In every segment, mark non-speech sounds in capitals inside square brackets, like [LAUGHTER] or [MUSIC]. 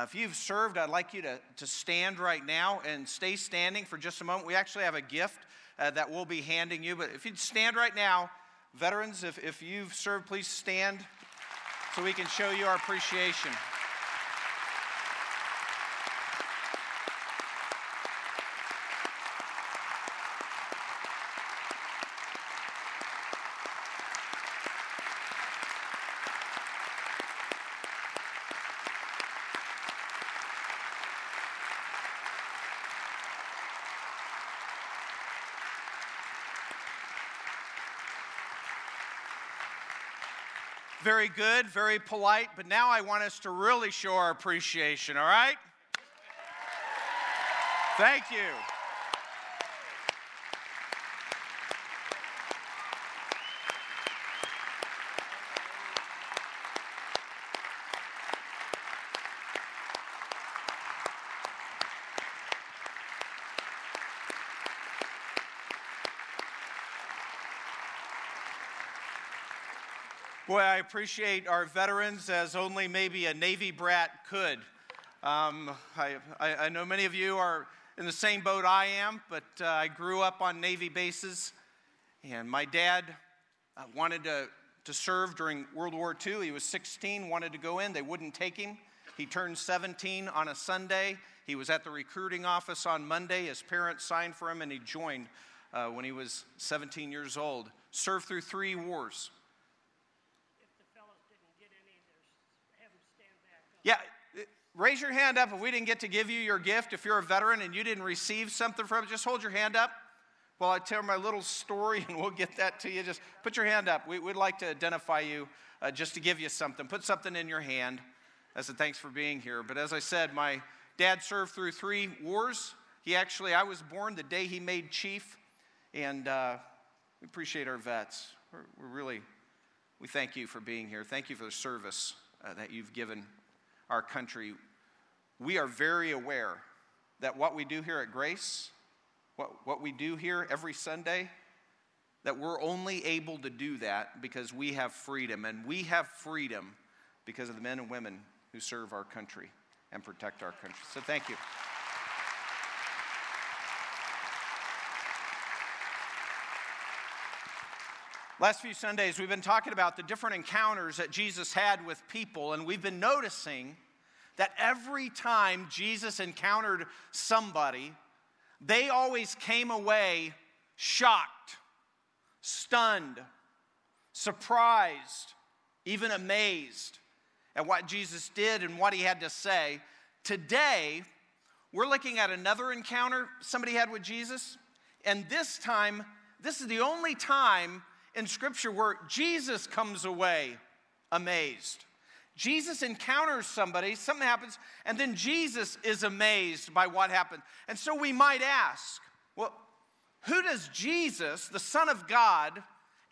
Uh, if you've served, I'd like you to, to stand right now and stay standing for just a moment. We actually have a gift uh, that we'll be handing you, but if you'd stand right now, veterans, if, if you've served, please stand so we can show you our appreciation. Very good, very polite, but now I want us to really show our appreciation, all right? Thank you. Boy, I appreciate our veterans as only maybe a Navy brat could. Um, I, I, I, know many of you are in the same boat I am, but uh, I grew up on Navy bases, and my dad uh, wanted to, to serve during World War II. He was 16, wanted to go in, they wouldn't take him. He turned 17 on a Sunday. He was at the recruiting office on Monday. His parents signed for him, and he joined uh, when he was 17 years old. Served through three wars. Yeah, raise your hand up if we didn't get to give you your gift. If you're a veteran and you didn't receive something from it, just hold your hand up while I tell my little story [LAUGHS] and we'll get that to you. Just put your hand up. We, would like to identify you uh, just to give you something. Put something in your hand as a thanks for being here. But as I said, my dad served through three wars. He actually, I was born the day he made chief, and uh, we appreciate our vets. We're, we're, really, we thank you for being here. Thank you for the service uh, that you've given our country, we are very aware that what we do here at Grace, what, what we do here every Sunday, that we're only able to do that because we have freedom. And we have freedom because of the men and women who serve our country and protect our country. So thank you. Last few Sundays, we've been talking about the different encounters that Jesus had with people, and we've been noticing that every time Jesus encountered somebody, they always came away shocked, stunned, surprised, even amazed at what Jesus did and what he had to say. Today, we're looking at another encounter somebody had with Jesus, and this time, this is the only time in Scripture where Jesus comes away amazed. Jesus encounters somebody, something happens, and then Jesus is amazed by what happened. And so we might ask, well, who does Jesus, the Son of God,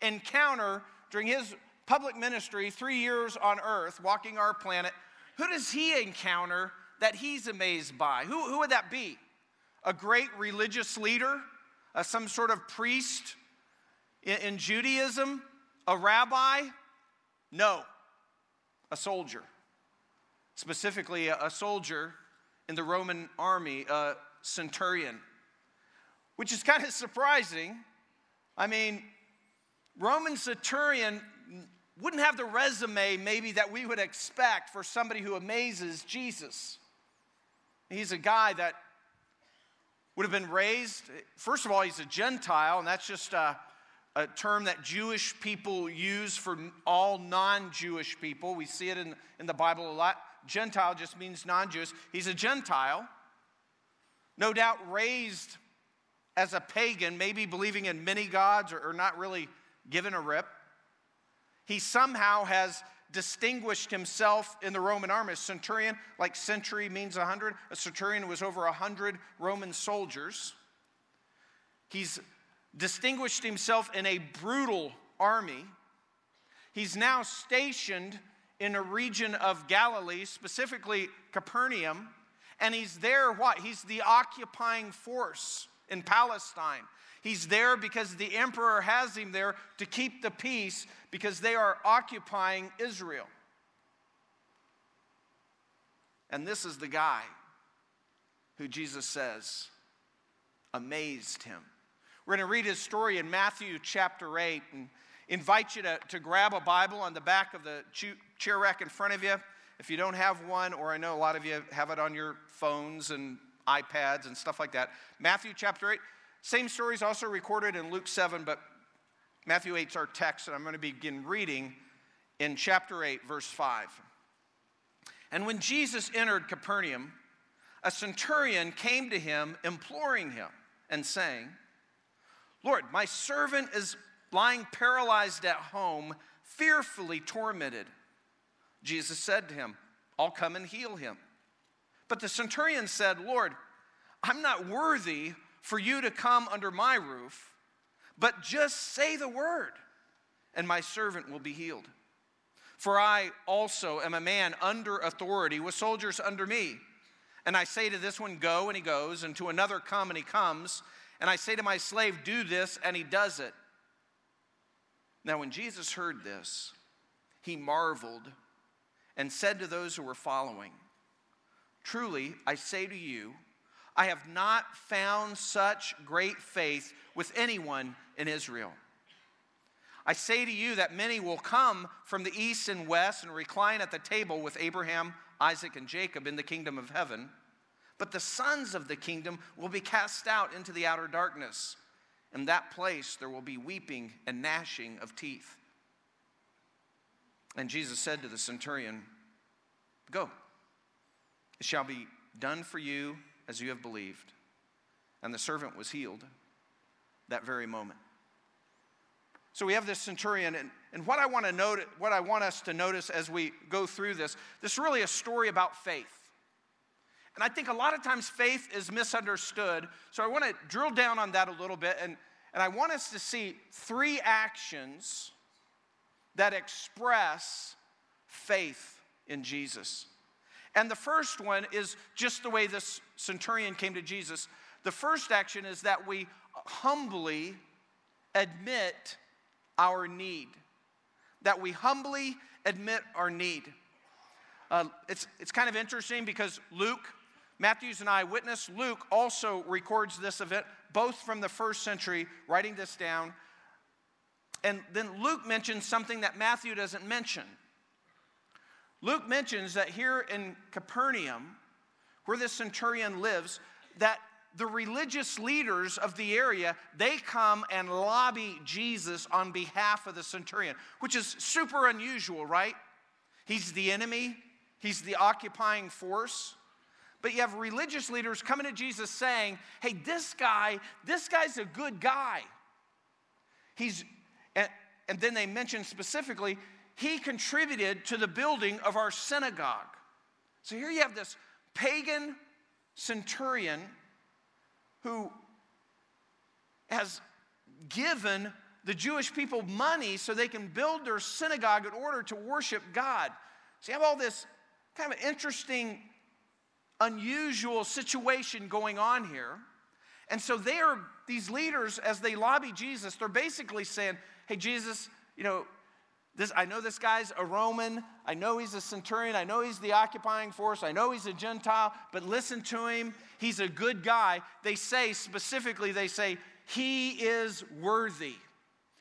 encounter during his public ministry, three years on earth, walking our planet? Who does he encounter that he's amazed by? Who, who would that be? A great religious leader? Uh, some sort of priest? In, Judaism, a rabbi? No, a soldier. Specifically, a soldier in the Roman army, a centurion, which is kind of surprising. I mean, Roman centurion wouldn't have the resume maybe that we would expect for somebody who amazes Jesus. He's a guy that would have been raised, first of all, he's a Gentile, and that's just uh, a term that Jewish people use for all non Jewish people. We see it in, in the Bible a lot. Gentile just means non Jewish. He's a Gentile, no doubt raised as a pagan, maybe believing in many gods or, or not really given a rip. He somehow has distinguished himself in the Roman army. A centurion, like century means a hundred, a centurion was over a hundred Roman soldiers. He's distinguished himself in a brutal army. He's now stationed in a region of Galilee, specifically Capernaum, and he's there what? He's the occupying force in Palestine. He's there because the emperor has him there to keep the peace because they are occupying Israel. And this is the guy who Jesus says amazed him. We're going to read his story in Matthew chapter 8 and invite you to, to grab a Bible on the back of the chair rack in front of you. If you don't have one, or I know a lot of you have it on your phones and iPads and stuff like that, Matthew chapter 8. Same story is also recorded in Luke 7, but Matthew 8 is our text, and I'm going to begin reading in chapter 8, verse 5. And when Jesus entered Capernaum, a centurion came to him, imploring him and saying, Lord, my servant is lying paralyzed at home, fearfully tormented. Jesus said to him, I'll come and heal him. But the centurion said, Lord, I'm not worthy for you to come under my roof, but just say the word, and my servant will be healed. For I also am a man under authority with soldiers under me. And I say to this one, Go, and he goes, and to another, Come, and he comes. And I say to my slave, Do this, and he does it. Now, when Jesus heard this, he marveled and said to those who were following, Truly, I say to you, I have not found such great faith with anyone in Israel. I say to you that many will come from the east and west and recline at the table with Abraham, Isaac, and Jacob in the kingdom of heaven. But the sons of the kingdom will be cast out into the outer darkness. In that place there will be weeping and gnashing of teeth. And Jesus said to the centurion, Go, it shall be done for you as you have believed. And the servant was healed that very moment. So we have this centurion, and, and what I want to note, what I want us to notice as we go through this, this is really a story about faith. And I think a lot of times faith is misunderstood. So I want to drill down on that a little bit, and, and I want us to see three actions that express faith in Jesus. And the first one is just the way this centurion came to Jesus. The first action is that we humbly admit our need. That we humbly admit our need. Uh, it's, it's kind of interesting because Luke, Matthew's an eyewitness. Luke also records this event, both from the first century, writing this down. And then Luke mentions something that Matthew doesn't mention. Luke mentions that here in Capernaum, where this centurion lives, that the religious leaders of the area, they come and lobby Jesus on behalf of the centurion, which is super unusual, right? He's the enemy, he's the occupying force. But you have religious leaders coming to Jesus saying, hey, this guy, this guy's a good guy. He's, and, and then they mention specifically, he contributed to the building of our synagogue. So here you have this pagan centurion who has given the Jewish people money so they can build their synagogue in order to worship God. So you have all this kind of interesting, unusual situation going on here. And so they are, these leaders, as they lobby Jesus, they're basically saying, hey, Jesus, you know, this, I know this guy's a Roman. I know he's a centurion. I know he's the occupying force. I know he's a Gentile, but listen to him. He's a good guy. They say specifically, they say, he is worthy.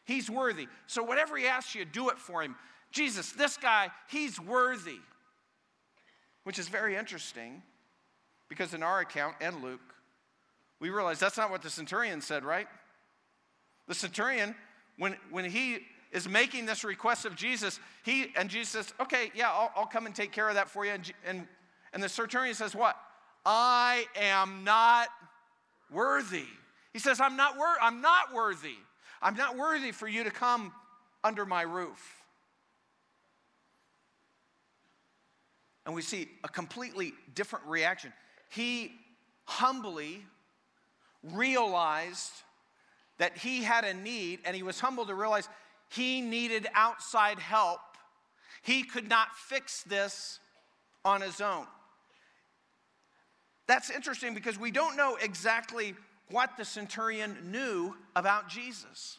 He's worthy. So whatever he asks you, do it for him. Jesus, this guy, he's worthy. Which is very interesting because in our account and Luke, we realize that's not what the centurion said, right? The centurion, when, when he is making this request of Jesus, he and Jesus says, "Okay, yeah, I'll, I'll come and take care of that for you." And, and, and the centurion says, "What? I am not worthy." He says, "I'm not wor- I'm not worthy. I'm not worthy for you to come under my roof." And we see a completely different reaction. He humbly realized that he had a need, and he was humble to realize he needed outside help. He could not fix this on his own. That's interesting because we don't know exactly what the centurion knew about Jesus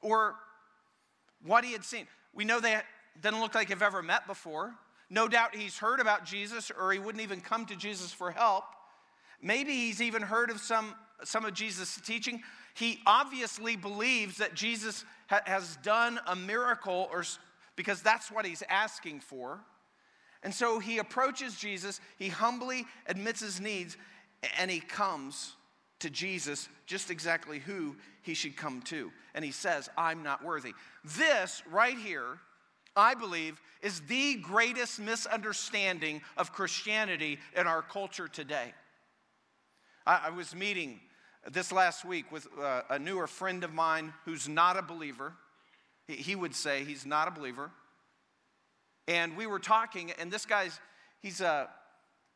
or what he had seen. We know they didn't look like they've ever met before. No doubt he's heard about Jesus, or he wouldn't even come to Jesus for help. Maybe he's even heard of some, some of Jesus' teaching. He obviously believes that Jesus ha- has done a miracle, or, because that's what he's asking for. And so he approaches Jesus, he humbly admits his needs, and he comes to Jesus just exactly who he should come to. And he says, I'm not worthy. This right here, I believe, is the greatest misunderstanding of Christianity in our culture today. I, I was meeting this last week with uh, a newer friend of mine who's not a believer. He, he would say he's not a believer. And we were talking, and this guy's, he's a,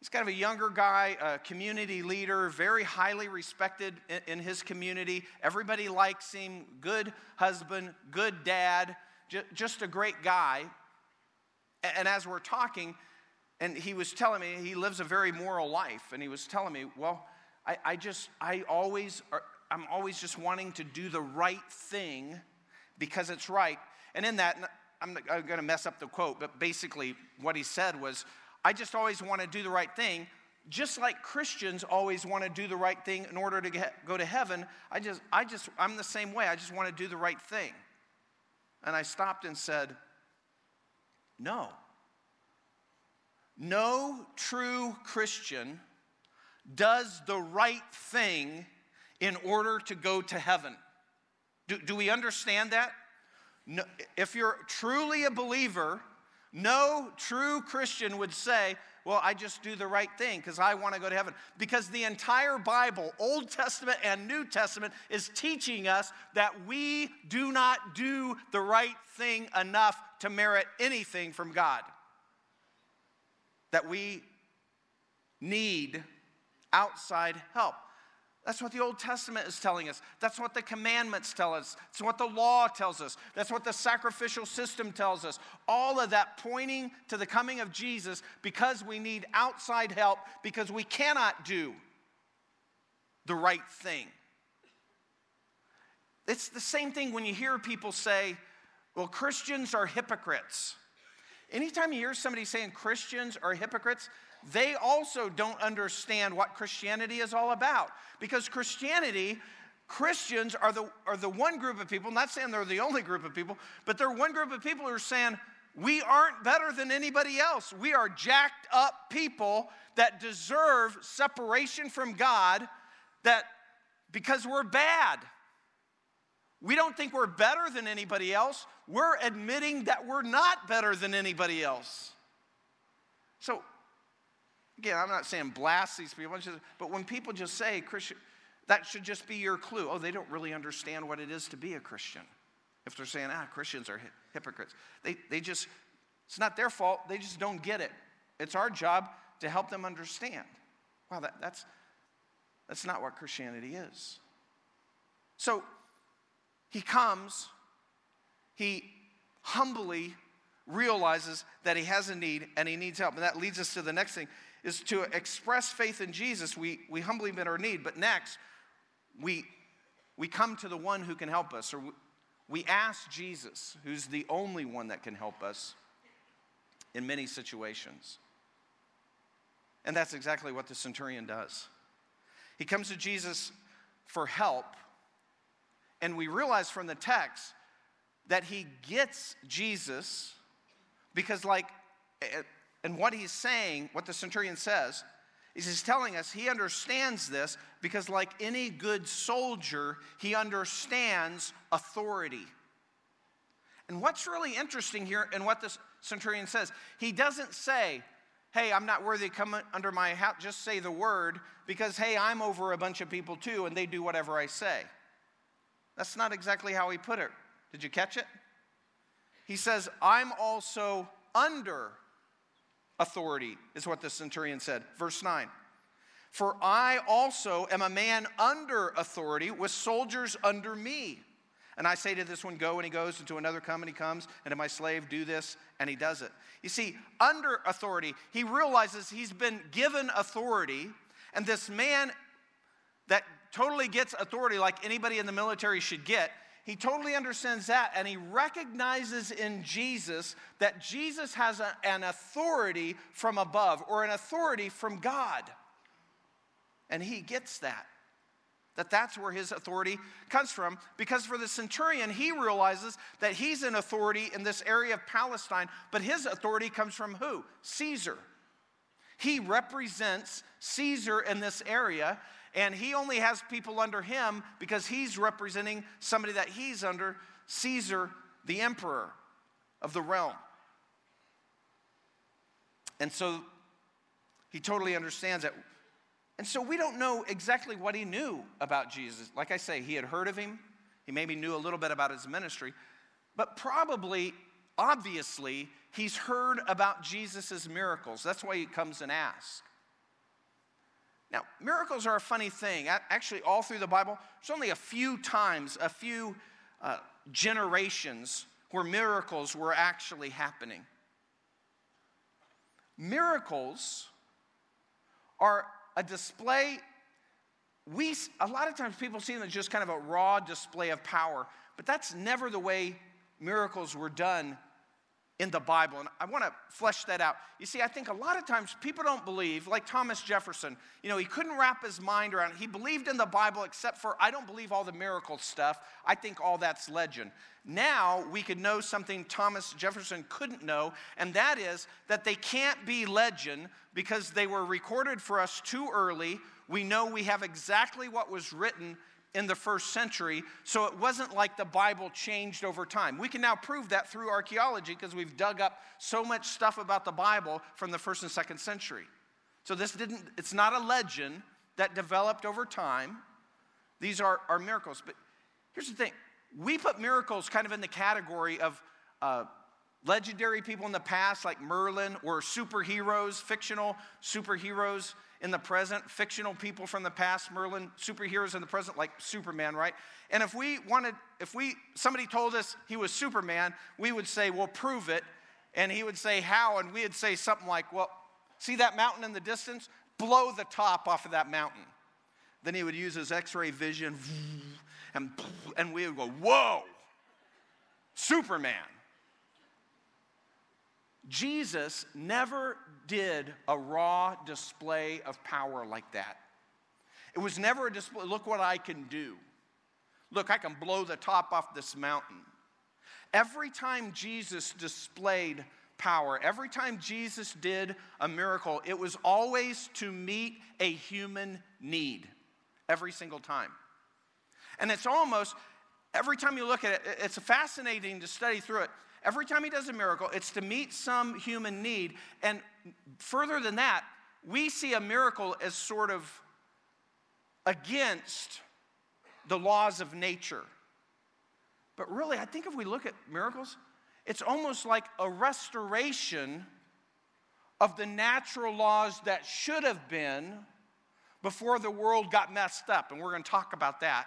he's kind of a younger guy, a community leader, very highly respected in, in his community. Everybody likes him, good husband, good dad, just a great guy. And, as we're talking, and he was telling me he lives a very moral life, and he was telling me, well, I, I just, I always, I'm always just wanting to do the right thing because it's right. And in that, I'm, I'm going to mess up the quote, but basically what he said was, I just always want to do the right thing. Just like Christians always want to do the right thing in order to get, go to heaven, I just, I just, I'm the same way. I just want to do the right thing. And I stopped and said, No. No true Christian does the right thing in order to go to heaven. Do, do we understand that? No, if you're truly a believer, no true Christian would say, Well, I just do the right thing because I want to go to heaven. Because the entire Bible, Old Testament and New Testament, is teaching us that we do not do the right thing enough to merit anything from God. That we need outside help. That's what the Old Testament is telling us. That's what the commandments tell us. That's what the law tells us. That's what the sacrificial system tells us. All of that pointing to the coming of Jesus because we need outside help because we cannot do the right thing. It's the same thing when you hear people say, well, Christians are hypocrites. Anytime you hear somebody saying Christians are hypocrites, they also don't understand what Christianity is all about. Because Christianity, Christians are the, are the one group of people, not saying they're the only group of people, but they're one group of people who are saying, we aren't better than anybody else. We are jacked up people that deserve separation from God that because we're bad. We don't think we're better than anybody else. We're admitting that we're not better than anybody else. So Again, I'm not saying blast these people, but when people just say Christian, that should just be your clue. Oh, they don't really understand what it is to be a Christian. If they're saying, ah, Christians are hypocrites, they, they just, it's not their fault, they just don't get it. It's our job to help them understand. Wow, that, that's, that's not what Christianity is. So he comes, he humbly realizes that he has a need and he needs help. And that leads us to the next thing is to express faith in Jesus, we, we humbly admit our need. But next, we, we come to the one who can help us, or we, we ask Jesus, who's the only one that can help us in many situations. And that's exactly what the centurion does. He comes to Jesus for help, and we realize from the text that he gets Jesus because, like, and what he's saying, what the centurion says, is he's telling us he understands this because, like any good soldier, he understands authority. And what's really interesting here in what this centurion says, he doesn't say, Hey, I'm not worthy to come under my house, just say the word, because, hey, I'm over a bunch of people too, and they do whatever I say. That's not exactly how he put it. Did you catch it? He says, I'm also under authority, is what the centurion said. Verse 9. For I also am a man under authority with soldiers under me. And I say to this one, go, and he goes, and to another, come, and he comes, and to my slave, do this, and he does it. You see, under authority, he realizes he's been given authority, and this man that totally gets authority like anybody in the military should get, he totally understands that, and he recognizes in Jesus that Jesus has a, an authority from above or an authority from God. And he gets that. That that's where his authority comes from. Because for the centurion, he realizes that he's an authority in this area of Palestine, but his authority comes from who? Caesar. He represents Caesar in this area, and he only has people under him because he's representing somebody that he's under, Caesar, the emperor of the realm. And so he totally understands that. And so we don't know exactly what he knew about Jesus. Like I say, he had heard of him, he maybe knew a little bit about his ministry, but probably, obviously, he's heard about Jesus' miracles. That's why he comes and asks. Now, miracles are a funny thing. Actually, all through the Bible, there's only a few times, a few uh, generations where miracles were actually happening. Miracles are a display. We, a lot of times people see them as just kind of a raw display of power, but that's never the way miracles were done in the Bible. And I want to flesh that out. You see, I think a lot of times people don't believe, like Thomas Jefferson, you know, he couldn't wrap his mind around. He believed in the Bible except for, I don't believe all the miracle stuff. I think all that's legend. Now we could know something Thomas Jefferson couldn't know, and that is that they can't be legend because they were recorded for us too early. We know we have exactly what was written in the first century, so it wasn't like the Bible changed over time. We can now prove that through archaeology because we've dug up so much stuff about the Bible from the first and second century. So this didn't, it's not a legend that developed over time. These are, are miracles. But here's the thing we put miracles kind of in the category of uh, legendary people in the past, like Merlin, or superheroes, fictional superheroes in the present, fictional people from the past, Merlin, superheroes in the present, like Superman, right? And if we wanted, if we, somebody told us he was Superman, we would say, well, prove it. And he would say, how? And we'd say something like, well, see that mountain in the distance? Blow the top off of that mountain. Then he would use his x ray vision, and, and we would go, whoa, Superman. Jesus never did a raw display of power like that. It was never a display, look what I can do. Look, I can blow the top off this mountain. Every time Jesus displayed power, every time Jesus did a miracle, it was always to meet a human need. Every single time. And it's almost, every time you look at it, it's fascinating to study through it. Every time he does a miracle, it's to meet some human need. And further than that, we see a miracle as sort of against the laws of nature. But really, I think if we look at miracles, it's almost like a restoration of the natural laws that should have been before the world got messed up. And we're going to talk about that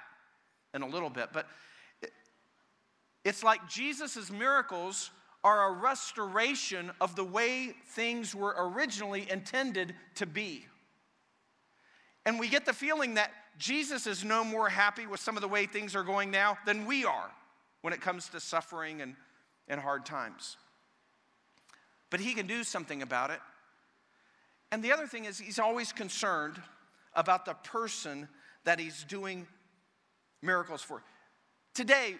in a little bit. But it's like Jesus' miracles are a restoration of the way things were originally intended to be. And we get the feeling that Jesus is no more happy with some of the way things are going now than we are when it comes to suffering and, and hard times. But he can do something about it. And the other thing is, he's always concerned about the person that he's doing miracles for. Today,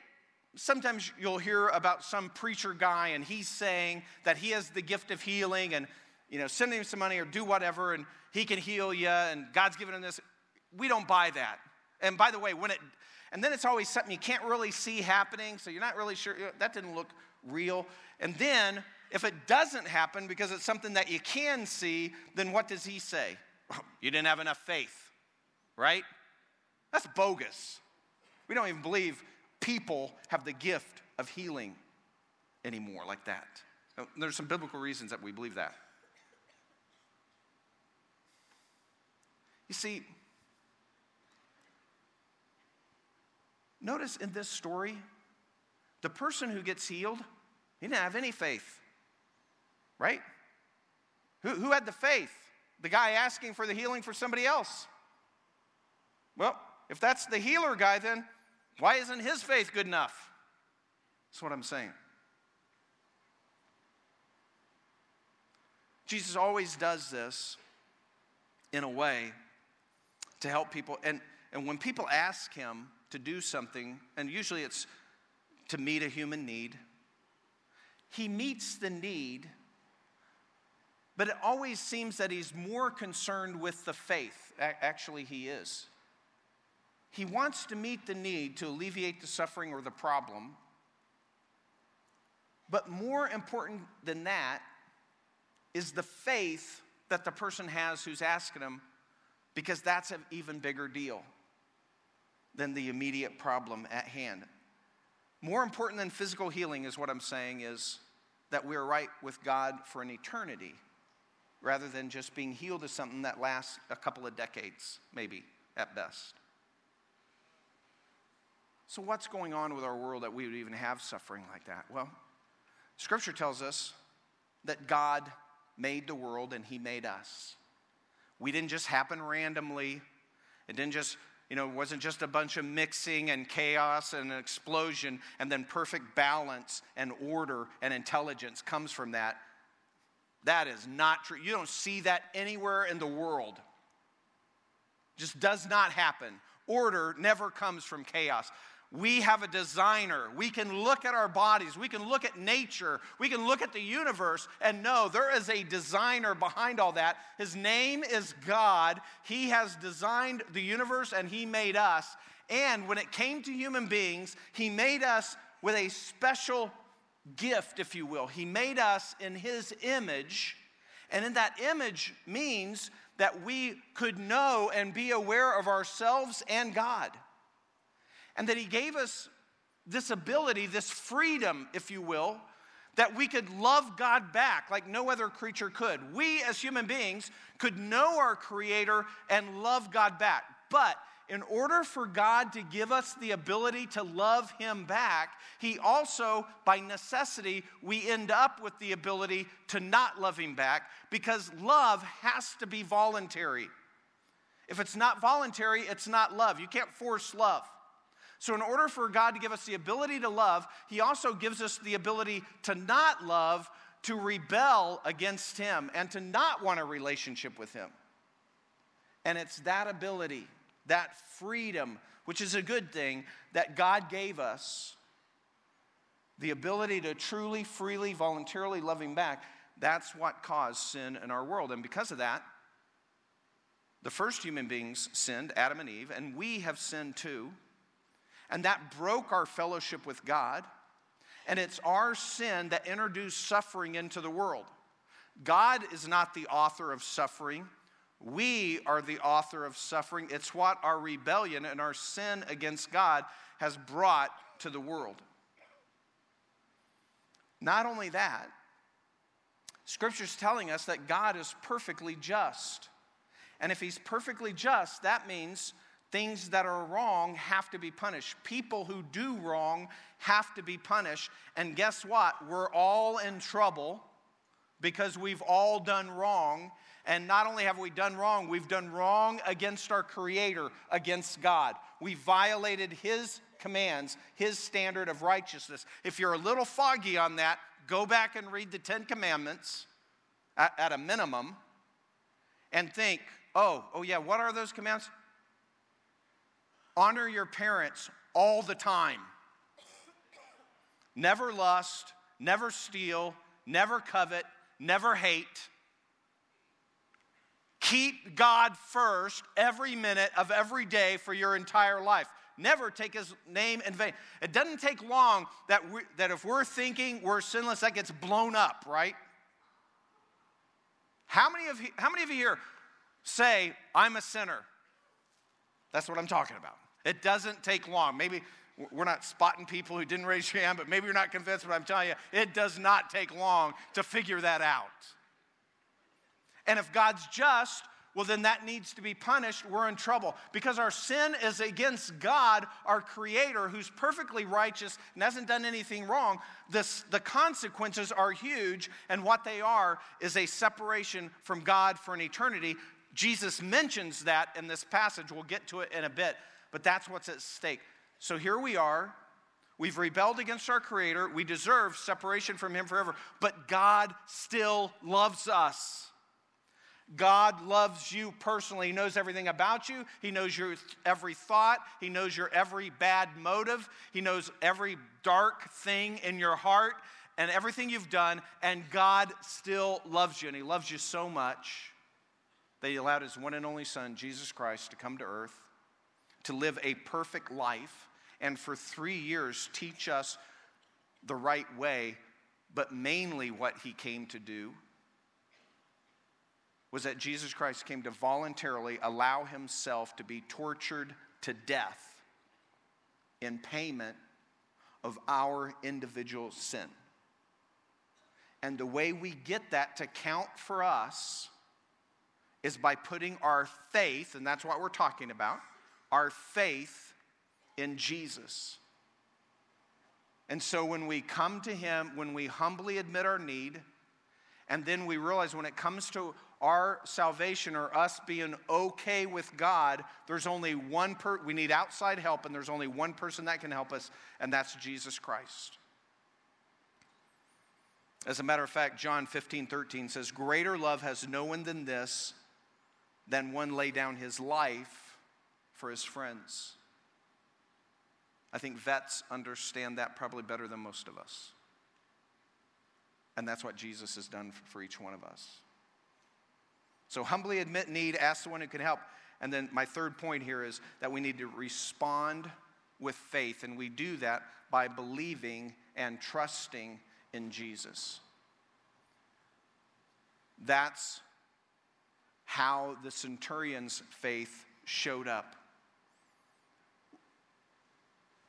sometimes you'll hear about some preacher guy and he's saying that he has the gift of healing and you know send him some money or do whatever and he can heal you and god's given him this. We don't buy that. And by the way when it and then it's always something you can't really see happening so you're not really sure that didn't look real. And then if it doesn't happen because it's something that you can see then what does he say? [LAUGHS] You didn't have enough faith right? That's bogus. We don't even believe people have the gift of healing anymore like that. There's some biblical reasons that we believe that. You see, notice in this story, the person who gets healed, he didn't have any faith, right? Who, who had the faith? The guy asking for the healing for somebody else. Well, if that's the healer guy, then Why isn't his faith good enough? That's what I'm saying. Jesus always does this in a way to help people. And, and when people ask him to do something, and usually it's to meet a human need, he meets the need, but it always seems that he's more concerned with the faith. Actually, he is. He wants to meet the need to alleviate the suffering or the problem. But more important than that is the faith that the person has who's asking him, because that's an even bigger deal than the immediate problem at hand. More important than physical healing is what I'm saying is that we're right with God for an eternity rather than just being healed of something that lasts a couple of decades, maybe at best. So, what's going on with our world that we would even have suffering like that? Well, Scripture tells us that God made the world and He made us. We didn't just happen randomly. It didn't just, you know, it wasn't just a bunch of mixing and chaos and an explosion and then perfect balance and order and intelligence comes from that. That is not true. You don't see that anywhere in the world. It Just does not happen. Order never comes from chaos. We have a designer. We can look at our bodies. We can look at nature. We can look at the universe and know there is a designer behind all that. His name is God. He has designed the universe and He made us. And when it came to human beings, He made us with a special gift, if you will. He made us in His image. And in that image means that we could know and be aware of ourselves and God and that He gave us this ability, this freedom, if you will, that we could love God back like no other creature could. We, as human beings, could know our Creator and love God back. But in order for God to give us the ability to love Him back, He also, by necessity, we end up with the ability to not love Him back because love has to be voluntary. If it's not voluntary, it's not love. You can't force love. So, in order for God to give us the ability to love, He also gives us the ability to not love, to rebel against Him, and to not want a relationship with Him. And it's that ability, that freedom, which is a good thing, that God gave us the ability to truly, freely, voluntarily love Him back. That's what caused sin in our world. And because of that, the first human beings sinned, Adam and Eve, and we have sinned too. And that broke our fellowship with God. And it's our sin that introduced suffering into the world. God is not the author of suffering. We are the author of suffering. It's what our rebellion and our sin against God has brought to the world. Not only that, Scripture's telling us that God is perfectly just. And if He's perfectly just, that means Things that are wrong have to be punished. People who do wrong have to be punished. And guess what? We're all in trouble because we've all done wrong. And not only have we done wrong, we've done wrong against our Creator, against God. We violated His commands, His standard of righteousness. If you're a little foggy on that, go back and read the Ten Commandments at, at a minimum and think, oh, oh yeah, what are those commands? Honor your parents all the time. Never lust, never steal, never covet, never hate. Keep God first every minute of every day for your entire life. Never take his name in vain. It doesn't take long that, we, that if we're thinking we're sinless, that gets blown up, right? How many of you, how many of you here say, I'm a sinner? That's what I'm talking about. It doesn't take long. Maybe we're not spotting people who didn't raise your hand, but maybe you're not convinced, but I'm telling you, it does not take long to figure that out. And if God's just, well, then that needs to be punished. We're in trouble because our sin is against God, our Creator, who's perfectly righteous and hasn't done anything wrong. This, the consequences are huge, and what they are is a separation from God for an eternity. Jesus mentions that in this passage. We'll get to it in a bit but that's what's at stake. So here we are. We've rebelled against our Creator. We deserve separation from Him forever. But God still loves us. God loves you personally. He knows everything about you. He knows your every thought. He knows your every bad motive. He knows every dark thing in your heart and everything you've done. And God still loves you. And He loves you so much that He allowed His one and only Son, Jesus Christ, to come to earth, to live a perfect life, and for three years teach us the right way, but mainly what He came to do was that Jesus Christ came to voluntarily allow himself to be tortured to death in payment of our individual sin. And the way we get that to count for us is by putting our faith, and that's what we're talking about, our faith in Jesus. And so when we come to Him, when we humbly admit our need, and then we realize when it comes to our salvation or us being okay with God, there's only one per we need outside help and there's only one person that can help us and that's Jesus Christ. As a matter of fact, John 15, 13 says, Greater love has no one than this, than one lay down his life for his friends. I think vets understand that probably better than most of us. And that's what Jesus has done for each one of us. So humbly admit need, ask the one who can help. And then my third point here is that we need to respond with faith, and we do that by believing and trusting in Jesus. That's how the centurion's faith showed up.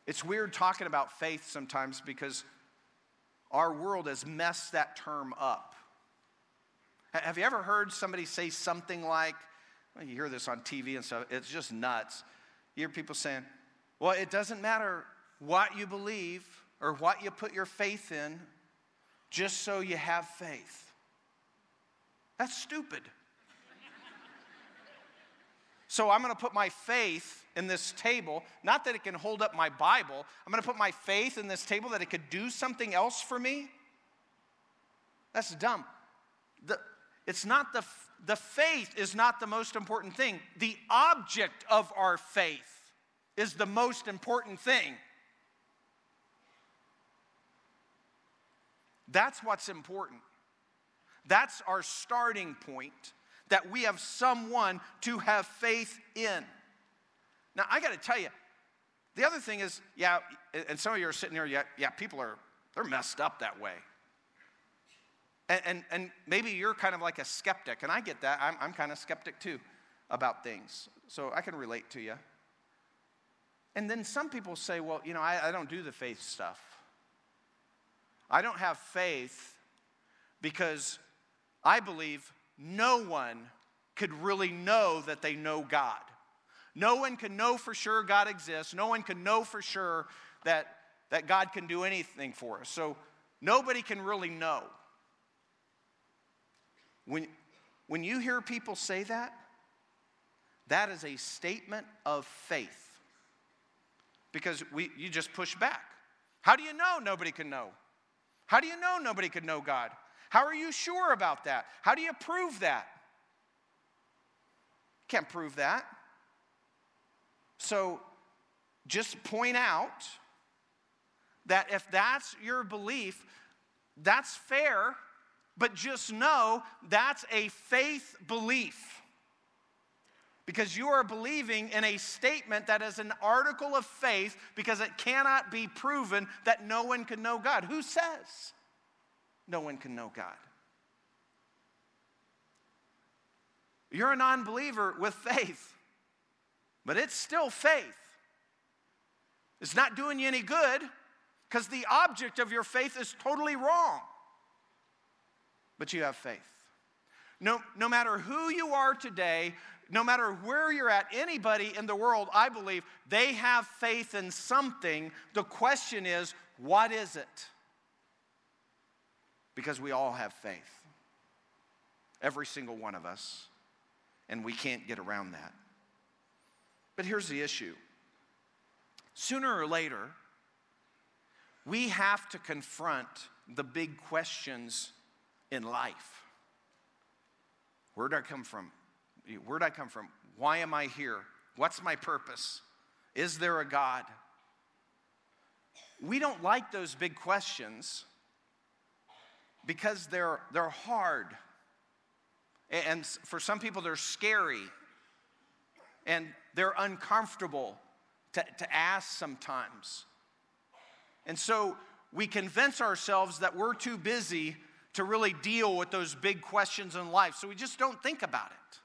It's weird talking about faith sometimes because our world has messed that term up. Have you ever heard somebody say something like, well, you hear this on TV and stuff, it's just nuts. You hear people saying, well, it doesn't matter what you believe or what you put your faith in, just so you have faith. That's stupid. So I'm going to put my faith in this table, not that it can hold up my Bible, I'm going to put my faith in this table that it could do something else for me. That's dumb. The, it's not the, the faith is not the most important thing. The object of our faith is the most important thing. That's what's important. That's our starting point that we have someone to have faith in. Now, I got to tell you, the other thing is, yeah, and some of you are sitting here, yeah, yeah, people are, they're messed up that way. And, and, and, maybe you're kind of like a skeptic, and I get that. I'm, I'm kind of skeptic too about things. So I can relate to you. And then some people say, well, you know, I, I don't do the faith stuff. I don't have faith because I believe no one could really know that they know God. No one can know for sure God exists. No one can know for sure that, that God can do anything for us. So nobody can really know. When, when you hear people say that, that is a statement of faith. Because we, you just push back. How do you know nobody can know? How do you know nobody could know God? How are you sure about that? How do you prove that? Can't prove that. So just point out that if that's your belief, that's fair but just know that's a faith belief. Because you are believing in a statement that is an article of faith because it cannot be proven that no one can know God. Who says no one can know God? You're a non believer with faith, but it's still faith. It's not doing you any good because the object of your faith is totally wrong but you have faith. No, no matter who you are today, no matter where you're at, anybody in the world, I believe, they have faith in something. The question is, what is it? Because we all have faith. Every single one of us. And we can't get around that. But here's the issue sooner or later, we have to confront the big questions in life. Where did I come from? Where did I come from? Why am I here? What's my purpose? Is there a God? We don't like those big questions because they're, they're hard. And for some people, they're scary. And they're uncomfortable to, to ask sometimes. And so we convince ourselves that we're too busy to really deal with those big questions in life. So we just don't think about it.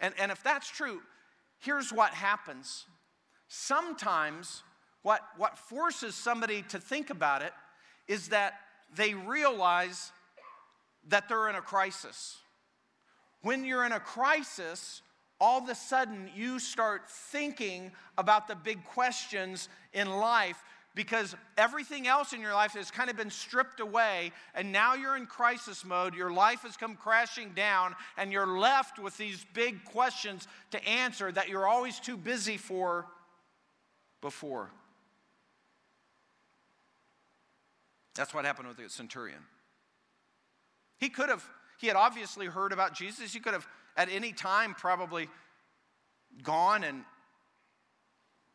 And, and if that's true, here's what happens. Sometimes what, what forces somebody to think about it is that they realize that they're in a crisis. When you're in a crisis, all of a sudden you start thinking about the big questions in life because everything else in your life has kind of been stripped away, and now you're in crisis mode. Your life has come crashing down, and you're left with these big questions to answer that you're always too busy for before. That's what happened with the centurion. He could have, he had obviously heard about Jesus. He could have at any time probably gone and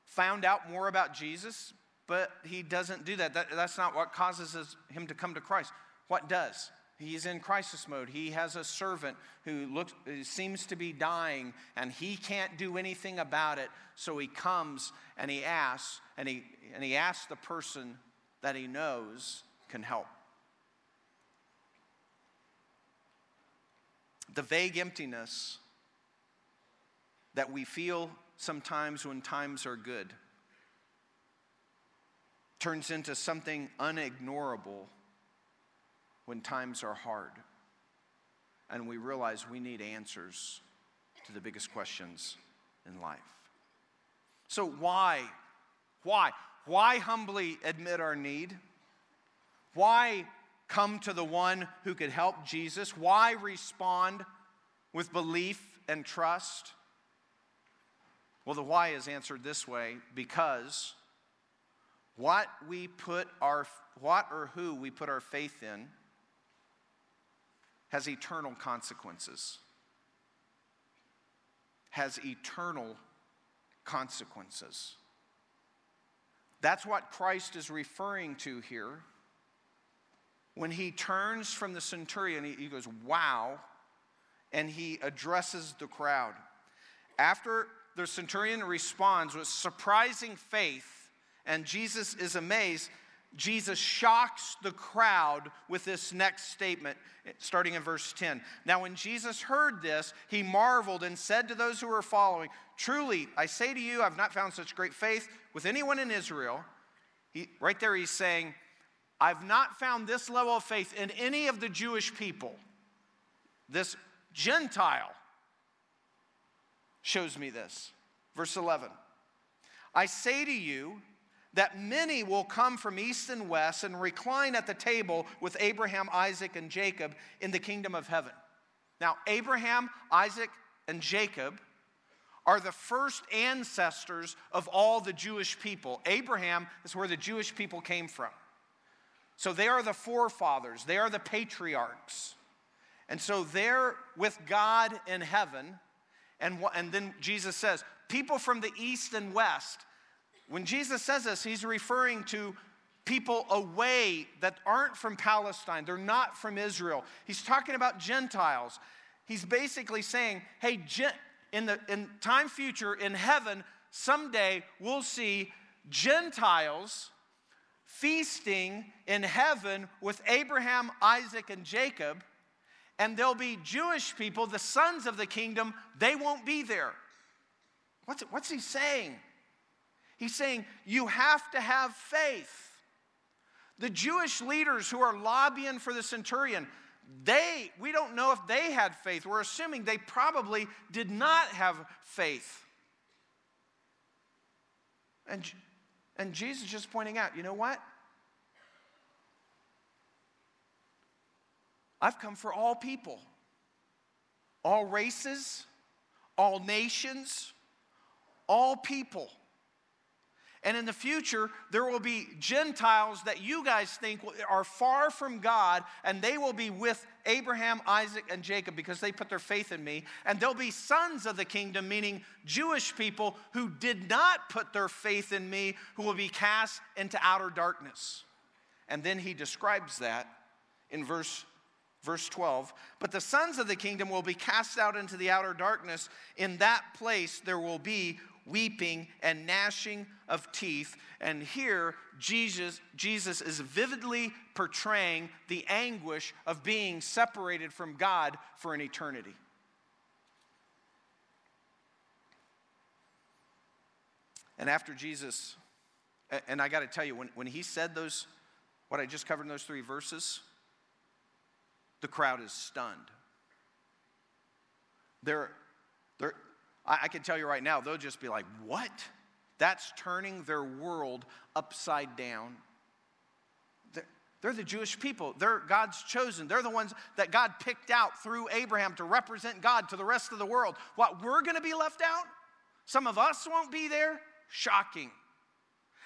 found out more about Jesus, but he doesn't do that. that that's not what causes him to come to Christ. What does? He's in crisis mode. He has a servant who looks, seems to be dying, and he can't do anything about it. So he comes and he asks, and he, and he asks the person that he knows can help. The vague emptiness that we feel sometimes when times are good turns into something unignorable when times are hard. And we realize we need answers to the biggest questions in life. So, why? Why? Why humbly admit our need? Why come to the one who could help Jesus? Why respond with belief and trust? Well, the why is answered this way because what we put our what or who we put our faith in has eternal consequences. Has eternal consequences. That's what Christ is referring to here when he turns from the centurion, he, he goes, Wow, and he addresses the crowd. After the centurion responds with surprising faith, and Jesus is amazed, Jesus shocks the crowd with this next statement, starting in verse 10. Now, when Jesus heard this, he marveled and said to those who were following, Truly, I say to you, I've not found such great faith with anyone in Israel. He, right there, he's saying, I've not found this level of faith in any of the Jewish people. This Gentile shows me this. Verse 11 I say to you that many will come from east and west and recline at the table with Abraham, Isaac, and Jacob in the kingdom of heaven. Now, Abraham, Isaac, and Jacob are the first ancestors of all the Jewish people. Abraham is where the Jewish people came from. So they are the forefathers, they are the patriarchs. And so they're with God in heaven. And, and then Jesus says, people from the east and west. When Jesus says this, he's referring to people away that aren't from Palestine, they're not from Israel. He's talking about Gentiles. He's basically saying, hey, in the in time future, in heaven, someday we'll see Gentiles feasting in heaven with Abraham, Isaac, and Jacob, and there'll be Jewish people, the sons of the kingdom, they won't be there. What's, what's he saying? He's saying you have to have faith. The Jewish leaders who are lobbying for the centurion, they, we don't know if they had faith. We're assuming they probably did not have faith. And and Jesus is just pointing out, you know what? I've come for all people, all races, all nations, all people. And in the future, there will be Gentiles that you guys think are far from God, and they will be with Abraham, Isaac, and Jacob because they put their faith in me. And there'll be sons of the kingdom, meaning Jewish people who did not put their faith in me, who will be cast into outer darkness. And then he describes that in verse Verse 12, but the sons of the kingdom will be cast out into the outer darkness. In that place there will be weeping and gnashing of teeth. And here, Jesus, Jesus is vividly portraying the anguish of being separated from God for an eternity. And after Jesus, and I got to tell you, when, when he said those, what I just covered in those three verses, the crowd is stunned. They're, they're, I, I can tell you right now, they'll just be like, What? That's turning their world upside down. They're, they're the Jewish people. They're God's chosen. They're the ones that God picked out through Abraham to represent God to the rest of the world. What, we're going to be left out? Some of us won't be there? Shocking.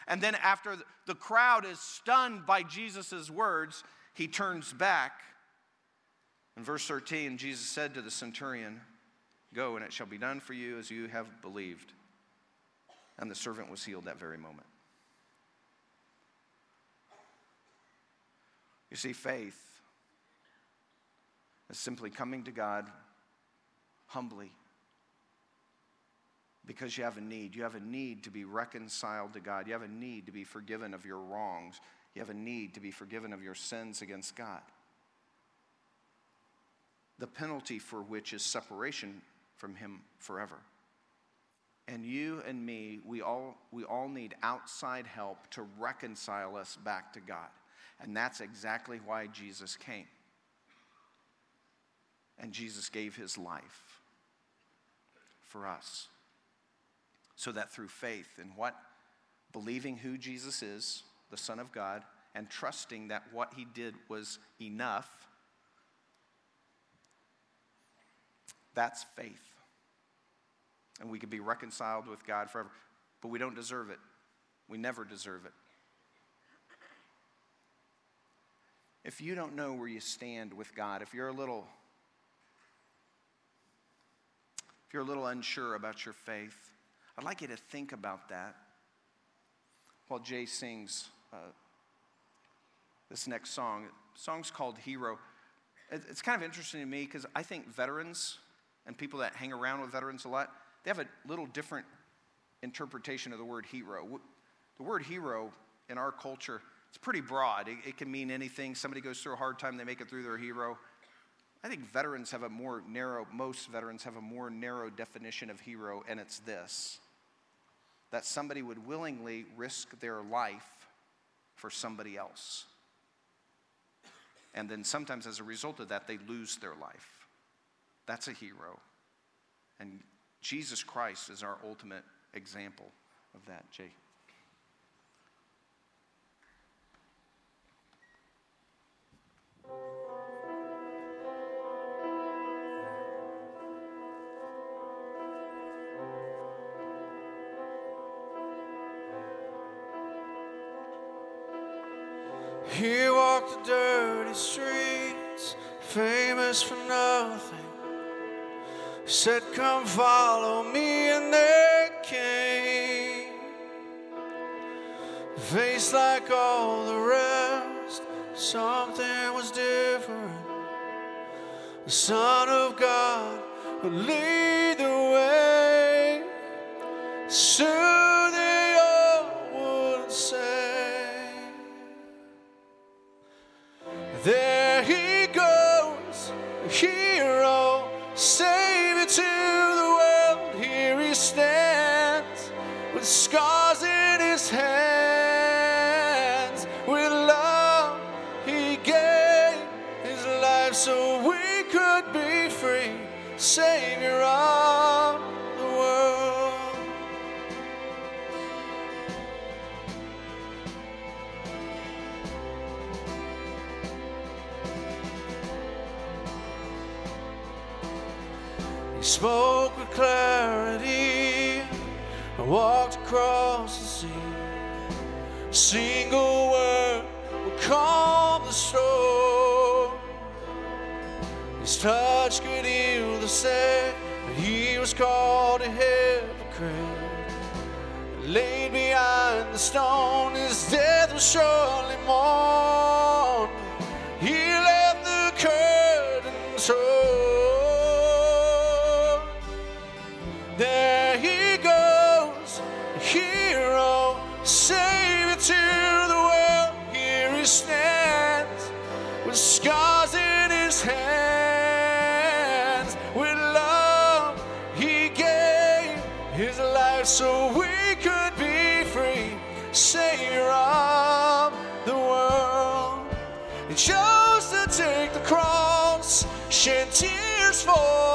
And then, after the crowd is stunned by Jesus' words, he turns back. In verse 13, Jesus said to the centurion, Go, and it shall be done for you as you have believed. And the servant was healed that very moment. You see, faith is simply coming to God humbly because you have a need. You have a need to be reconciled to God. You have a need to be forgiven of your wrongs. You have a need to be forgiven of your sins against God. The penalty for which is separation from Him forever. And you and me, we all, we all need outside help to reconcile us back to God. And that's exactly why Jesus came. And Jesus gave his life for us. So that through faith in what? Believing who Jesus is, the Son of God, and trusting that what he did was enough, that's faith and we could be reconciled with God forever. But we don't deserve it. We never deserve it. If you don't know where you stand with God, if you're a little if you're a little unsure about your faith, I'd like you to think about that while Jay sings uh, this next song. The song's called Hero. It's kind of interesting to me because I think veterans and people that hang around with veterans a lot, they have a little different interpretation of the word hero. The word hero in our culture, it's pretty broad. It, it, can mean anything. Somebody goes through a hard time, they make it through they're hero. I think veterans have a more narrow, most veterans have a more narrow definition of hero, and it's this that somebody would willingly risk their life for somebody else. And then sometimes as a result of that, they lose their life. That's a hero. And Jesus Christ is our ultimate example of that, Jay. He walked the dirty streets, famous for nothing said, Come follow me, and they came. Face like all the rest, something was different. The Son of God would lead single word will calm the storm. His touch could heal the sick, but he was called a hypocrite. Laid behind the stone, his death was surely mourned. For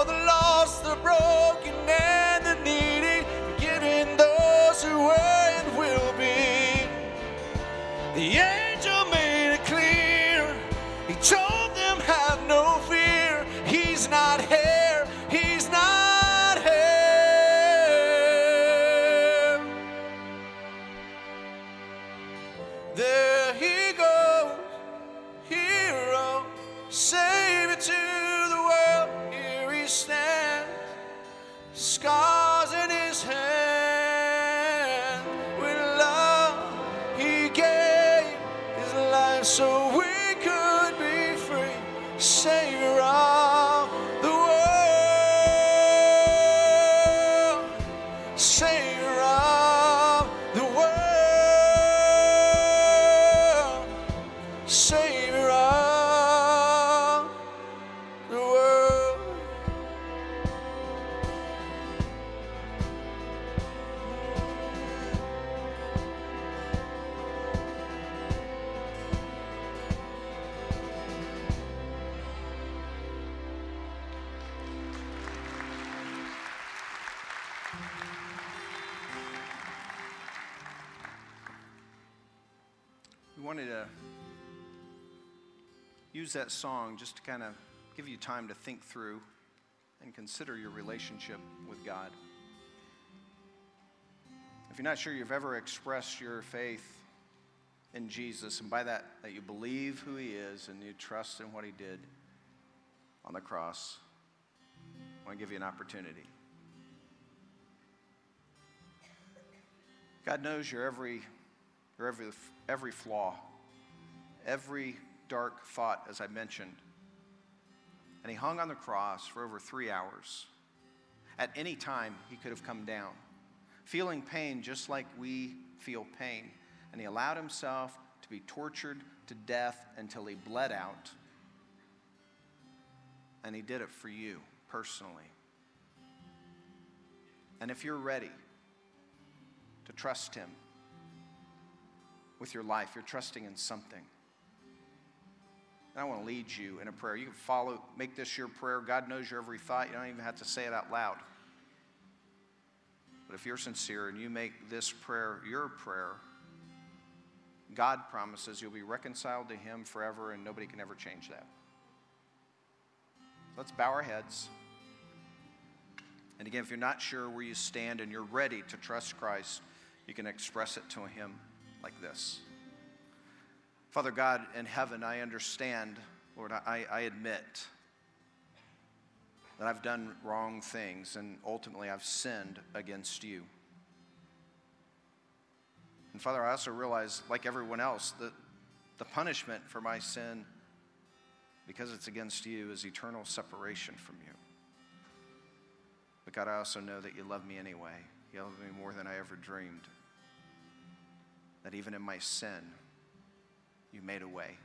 so that song just to kind of give you time to think through and consider your relationship with God. If you're not sure you've ever expressed your faith in Jesus, and by that, that you believe who He is and you trust in what He did on the cross, I want to give you an opportunity. God knows your every, your every, every flaw, every dark thought, as I mentioned. And he hung on the cross for over three hours. At any time, he could have come down, feeling pain just like we feel pain. And he allowed himself to be tortured to death until he bled out. And he did it for you personally. And if you're ready to trust him with your life, you're trusting in something. And I want to lead you in a prayer. You can follow, make this your prayer. God knows your every thought. You don't even have to say it out loud. But if you're sincere and you make this prayer your prayer, God promises you'll be reconciled to Him forever and nobody can ever change that. Let's bow our heads. And again, if you're not sure where you stand and you're ready to trust Christ, you can express it to Him like this. Father God in heaven, I understand, Lord, I, I admit that I've done wrong things and ultimately I've sinned against you. And Father, I also realize, like everyone else, that the punishment for my sin, because it's against you, is eternal separation from you. But God, I also know that you love me anyway. You love me more than I ever dreamed. That even in my sin, you made a way.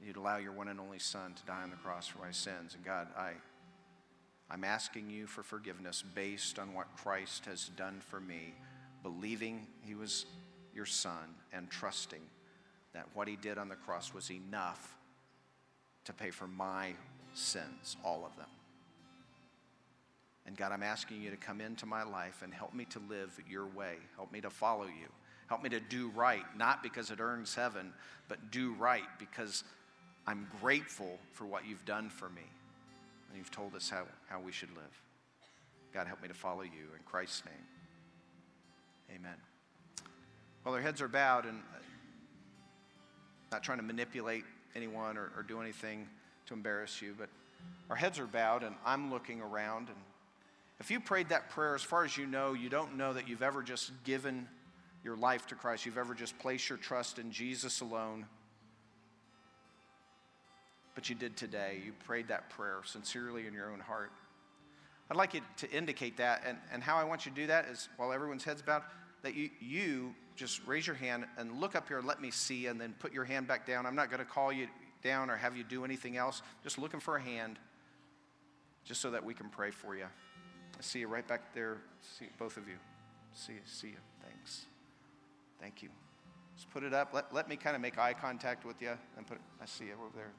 You'd allow your one and only Son to die on the cross for my sins. And God, I, I'm asking you for forgiveness based on what Christ has done for me, believing he was your Son and trusting that what he did on the cross was enough to pay for my sins, all of them. And God, I'm asking you to come into my life and help me to live your way. Help me to follow you. Help me to do right, not because it earns heaven, but do right because I'm grateful for what you've done for me. And you've told us how, how we should live. God, help me to follow you in Christ's name. Amen. Well, their heads are bowed and uh, not trying to manipulate anyone or, or do anything to embarrass you, but our heads are bowed and I'm looking around. And if you prayed that prayer, as far as you know, you don't know that you've ever just given your life to Christ, you've ever just placed your trust in Jesus alone. But you did today. You prayed that prayer sincerely in your own heart. I'd like you to indicate that. And, and how I want you to do that is while everyone's head's bowed, that you, you just raise your hand and look up here and let me see, and then put your hand back down. I'm not going to call you down or have you do anything else. Just looking for a hand, just so that we can pray for you. I see you right back there. See both of you. See you. See you. Thanks. Thank you. Just put it up. Let, let me kind of make eye contact with you and put. I see you over there.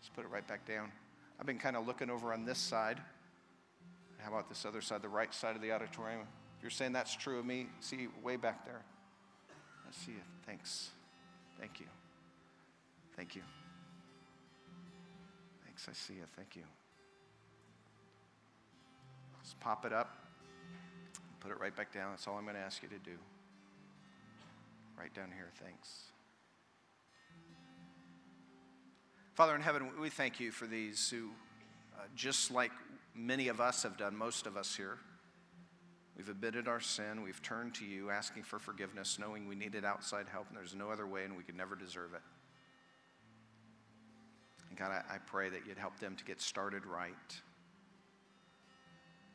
Just put it right back down. I've been kind of looking over on this side. How about this other side, the right side of the auditorium? If you're saying that's true of me, see way back there. I see you. Thanks. Thank you. Thank you. Thanks. I see you. Thank you. Just pop it up. Put it right back down. That's all I'm going to ask you to do. Right down here. Thanks. Father in heaven, we thank you for these who, uh, just like many of us have done, most of us here, we've admitted our sin, we've turned to you asking for forgiveness, knowing we needed outside help and there's no other way and we could never deserve it. And God, I, I pray that you'd help them to get started right,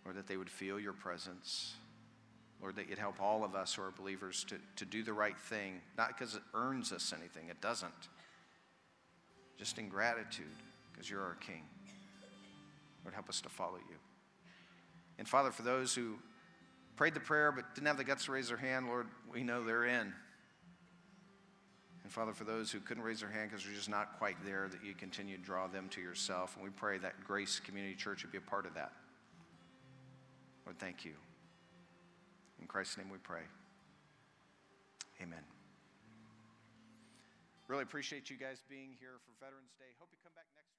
or that they would feel your presence. Lord, that you'd help all of us who are believers to, to do the right thing, not because it earns us anything, it doesn't just in gratitude because you're our King. Lord, help us to follow you. And Father, for those who prayed the prayer but didn't have the guts to raise their hand, Lord, we know they're in. And Father, for those who couldn't raise their hand because they're just not quite there, that you continue to draw them to yourself. And we pray that Grace Community Church would be a part of that. Lord, thank you. In Christ's name we pray. Amen. Really appreciate you guys being here for Veterans Day. Hope you come back next.